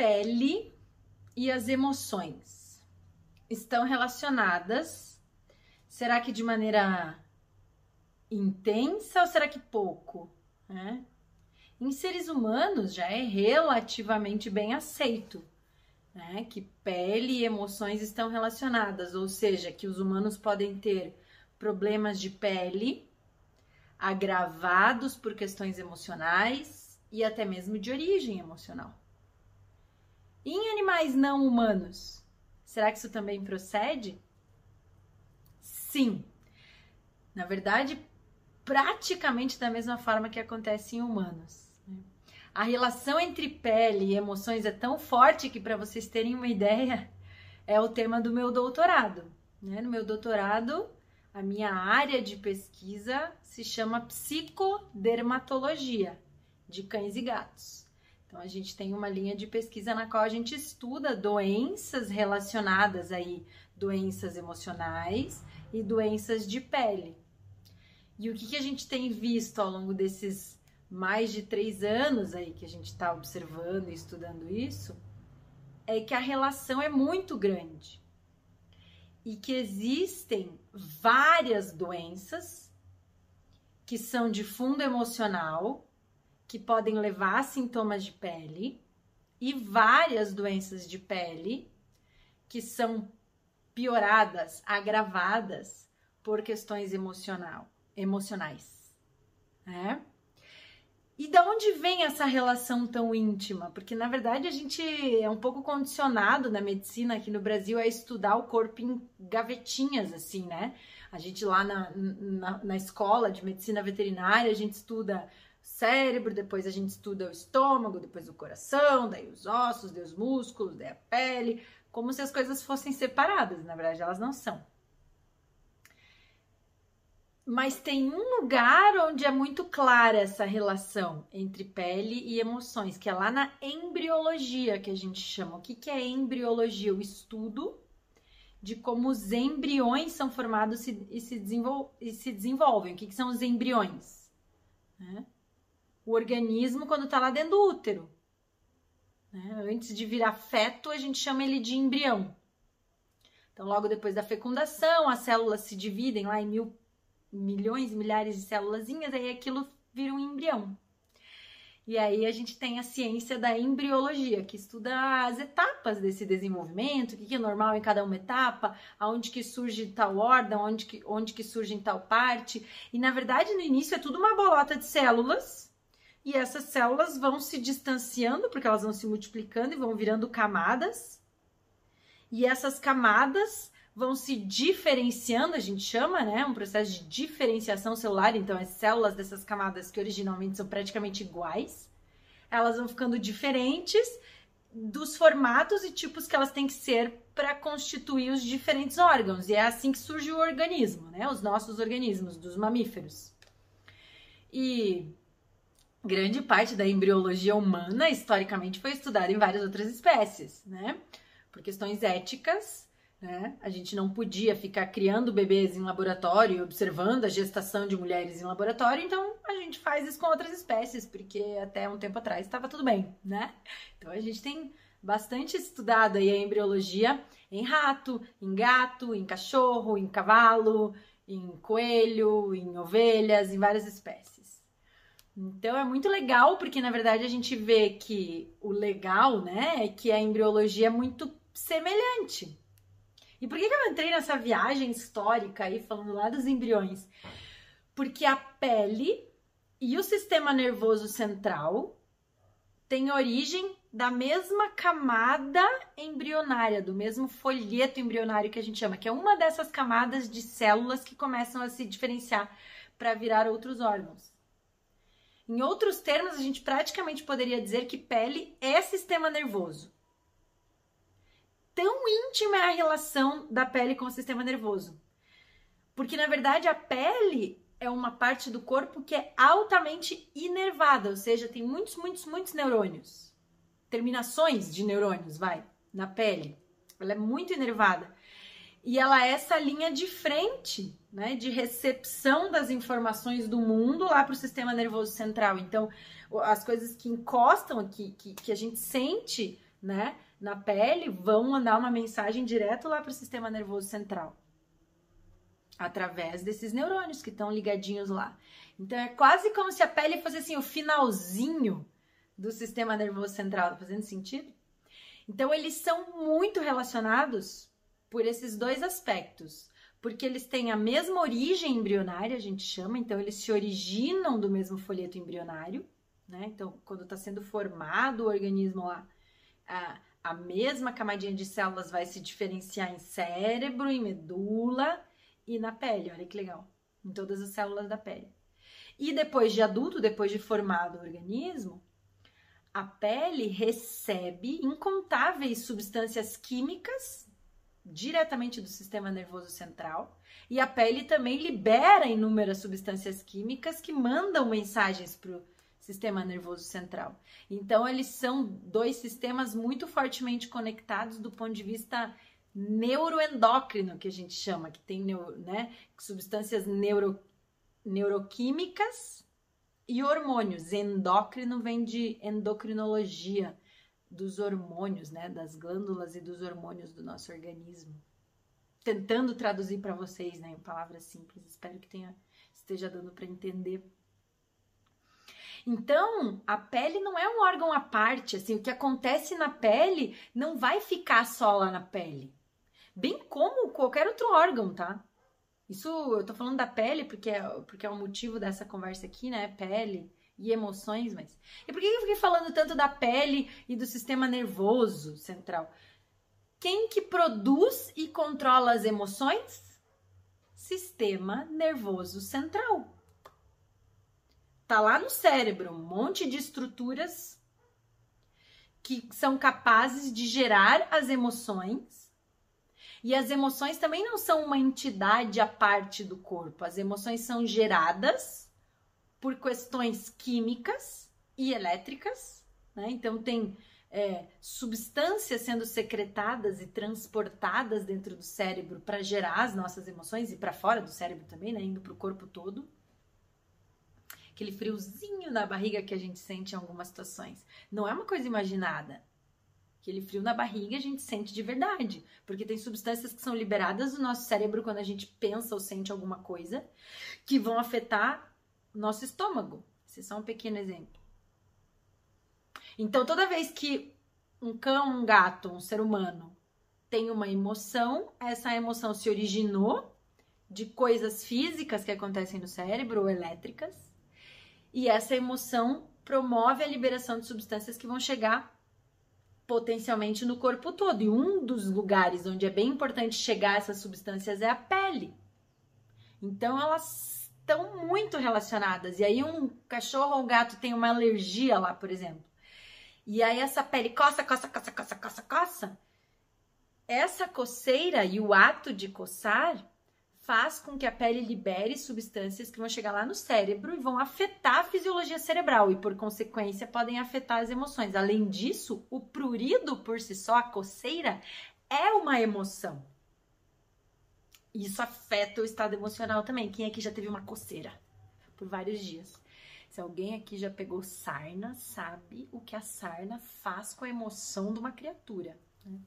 pele e as emoções estão relacionadas? Será que de maneira intensa ou será que pouco? Né? Em seres humanos já é relativamente bem aceito né, que pele e emoções estão relacionadas, ou seja, que os humanos podem ter problemas de pele agravados por questões emocionais e até mesmo de origem emocional. E em animais não humanos, será que isso também procede? Sim. Na verdade, praticamente da mesma forma que acontece em humanos. Né? A relação entre pele e emoções é tão forte que, para vocês terem uma ideia, é o tema do meu doutorado. Né? No meu doutorado, a minha área de pesquisa se chama psicodermatologia de cães e gatos. Então a gente tem uma linha de pesquisa na qual a gente estuda doenças relacionadas aí, doenças emocionais e doenças de pele. E o que, que a gente tem visto ao longo desses mais de três anos aí que a gente está observando e estudando isso, é que a relação é muito grande e que existem várias doenças que são de fundo emocional, que podem levar a sintomas de pele, e várias doenças de pele que são pioradas, agravadas por questões emocional, emocionais. Né? E da onde vem essa relação tão íntima? Porque na verdade a gente é um pouco condicionado na medicina aqui no Brasil a estudar o corpo em gavetinhas, assim, né? A gente lá na, na, na escola de medicina veterinária, a gente estuda cérebro, depois a gente estuda o estômago, depois o coração, daí os ossos, daí os músculos, daí a pele, como se as coisas fossem separadas, na verdade elas não são. Mas tem um lugar onde é muito clara essa relação entre pele e emoções, que é lá na embriologia, que a gente chama. O que, que é embriologia? O estudo de como os embriões são formados e se, desenvol e se desenvolvem. O que, que são os embriões? Né? O organismo quando está lá dentro do útero. Né? Antes de virar feto, a gente chama ele de embrião. Então, logo depois da fecundação, as células se dividem lá em mil milhões, milhares de células, aí aquilo vira um embrião. E aí a gente tem a ciência da embriologia, que estuda as etapas desse desenvolvimento, o que é normal em cada uma etapa, aonde que surge tal ordem, onde que, onde que surge em tal parte. E na verdade, no início é tudo uma bolota de células, e essas células vão se distanciando, porque elas vão se multiplicando e vão virando camadas. E essas camadas vão se diferenciando, a gente chama, né? Um processo de diferenciação celular. Então, as células dessas camadas que originalmente são praticamente iguais, elas vão ficando diferentes dos formatos e tipos que elas têm que ser para constituir os diferentes órgãos. E é assim que surge o organismo, né? Os nossos organismos, dos mamíferos. E grande parte da embriologia humana, historicamente, foi estudada em várias outras espécies, né? Por questões éticas né? A gente não podia ficar criando bebês em laboratório observando a gestação de mulheres em laboratório, então a gente faz isso com outras espécies, porque até um tempo atrás estava tudo bem, né? Então a gente tem bastante estudado aí a embriologia em rato, em gato, em cachorro, em cavalo, em coelho, em ovelhas, em várias espécies. Então é muito legal, porque na verdade a gente vê que o legal, né, é que a embriologia é muito semelhante e por que, que eu entrei nessa viagem histórica aí, falando lá dos embriões? Porque a pele e o sistema nervoso central têm origem da mesma camada embrionária, do mesmo folheto embrionário que a gente chama, que é uma dessas camadas de células que começam a se diferenciar para virar outros órgãos. Em outros termos, a gente praticamente poderia dizer que pele é sistema nervoso tão íntima é a relação da pele com o sistema nervoso. Porque na verdade a pele é uma parte do corpo que é altamente inervada, ou seja, tem muitos, muitos, muitos neurônios. Terminações de neurônios, vai, na pele. Ela é muito inervada. E ela é essa linha de frente, né, de recepção das informações do mundo lá para o sistema nervoso central. Então, as coisas que encostam, que, que, que a gente sente né, na pele, vão mandar uma mensagem direto lá para o sistema nervoso central. Através desses neurônios que estão ligadinhos lá. Então é quase como se a pele fosse assim o finalzinho do sistema nervoso central. Tá fazendo sentido? Então eles são muito relacionados por esses dois aspectos. Porque eles têm a mesma origem embrionária, a gente chama, então eles se originam do mesmo folheto embrionário, né? Então, quando está sendo formado o organismo lá, a, a mesma camadinha de células vai se diferenciar em cérebro, em medula e na pele. Olha que legal. Em todas as células da pele. E depois de adulto, depois de formado o organismo, a pele recebe incontáveis substâncias químicas diretamente do sistema nervoso central e a pele também libera inúmeras substâncias químicas que mandam mensagens para o sistema nervoso central. Então, eles são dois sistemas muito fortemente conectados do ponto de vista neuroendócrino, que a gente chama, que tem né, substâncias neuro neuroquímicas e hormônios. Endócrino vem de endocrinologia, dos hormônios, né, das glândulas e dos hormônios do nosso organismo. Tentando traduzir para vocês, né, em palavras simples. Espero que tenha esteja dando para entender. Então, a pele não é um órgão à parte, assim, o que acontece na pele não vai ficar só lá na pele. Bem como qualquer outro órgão, tá? Isso eu tô falando da pele porque é, porque é o motivo dessa conversa aqui, né? Pele e emoções, mas. E por que eu fiquei falando tanto da pele e do sistema nervoso central? Quem que produz e controla as emoções? Sistema nervoso central. Tá lá no cérebro um monte de estruturas que são capazes de gerar as emoções e as emoções também não são uma entidade à parte do corpo. As emoções são geradas por questões químicas e elétricas, né? Então tem é, substâncias sendo secretadas e transportadas dentro do cérebro para gerar as nossas emoções e para fora do cérebro também, né? Indo para o corpo todo. Aquele friozinho na barriga que a gente sente em algumas situações. Não é uma coisa imaginada. Aquele frio na barriga a gente sente de verdade, porque tem substâncias que são liberadas do nosso cérebro quando a gente pensa ou sente alguma coisa, que vão afetar nosso estômago. Esse é só um pequeno exemplo. Então, toda vez que um cão, um gato, um ser humano tem uma emoção, essa emoção se originou de coisas físicas que acontecem no cérebro ou elétricas, e essa emoção promove a liberação de substâncias que vão chegar potencialmente no corpo todo. E um dos lugares onde é bem importante chegar essas substâncias é a pele. Então elas estão muito relacionadas. E aí um cachorro ou um gato tem uma alergia lá, por exemplo. E aí essa pele coça, coça, coça, coça, coça, coça. Essa coceira e o ato de coçar faz com que a pele libere substâncias que vão chegar lá no cérebro e vão afetar a fisiologia cerebral e, por consequência, podem afetar as emoções. Além disso, o prurido por si só, a coceira, é uma emoção. Isso afeta o estado emocional também. Quem aqui já teve uma coceira por vários dias? Se alguém aqui já pegou sarna, sabe o que a sarna faz com a emoção de uma criatura. Né?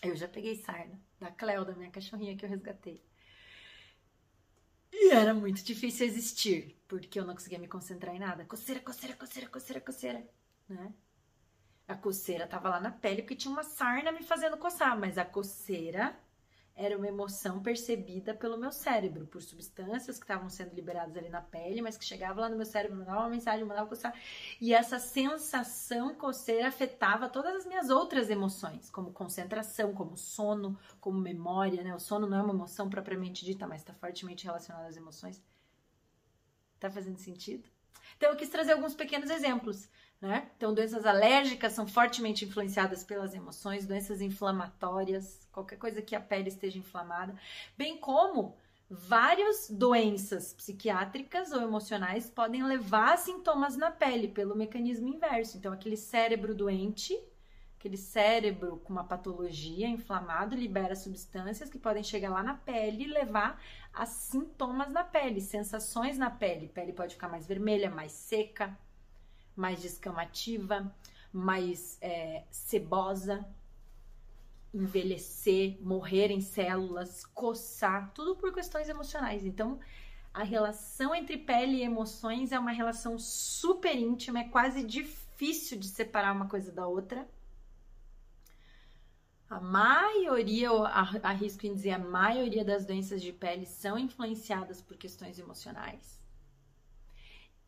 Eu já peguei sarna, da Cleo, da minha cachorrinha que eu resgatei. E era muito difícil existir, porque eu não conseguia me concentrar em nada. Coceira, coceira, coceira, coceira, coceira, né? A coceira tava lá na pele porque tinha uma sarna me fazendo coçar, mas a coceira era uma emoção percebida pelo meu cérebro, por substâncias que estavam sendo liberadas ali na pele, mas que chegava lá no meu cérebro, mandava uma mensagem, mandava coçar. E essa sensação coceira afetava todas as minhas outras emoções, como concentração, como sono, como memória, né? O sono não é uma emoção propriamente dita, mas está fortemente relacionada às emoções. Tá fazendo sentido? Então eu quis trazer alguns pequenos exemplos né? Então, doenças alérgicas são fortemente influenciadas pelas emoções, doenças inflamatórias, qualquer coisa que a pele esteja inflamada, bem como várias doenças psiquiátricas ou emocionais podem levar a sintomas na pele pelo mecanismo inverso. Então, aquele cérebro doente, aquele cérebro com uma patologia inflamado, libera substâncias que podem chegar lá na pele e levar a sintomas na pele, sensações na pele. A pele pode ficar mais vermelha, mais seca, mais descamativa, mais é, cebosa, envelhecer, morrer em células, coçar, tudo por questões emocionais. Então, a relação entre pele e emoções é uma relação super íntima, é quase difícil de separar uma coisa da outra. A maioria, eu arrisco em dizer, a maioria das doenças de pele são influenciadas por questões emocionais.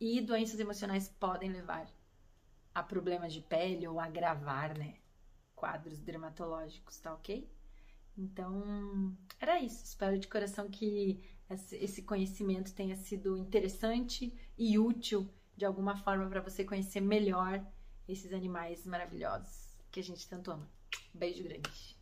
E doenças emocionais podem levar a problemas de pele ou agravar, né? Quadros dermatológicos, tá ok? Então, era isso. Espero de coração que esse conhecimento tenha sido interessante e útil de alguma forma para você conhecer melhor esses animais maravilhosos que a gente tanto ama. Beijo grande.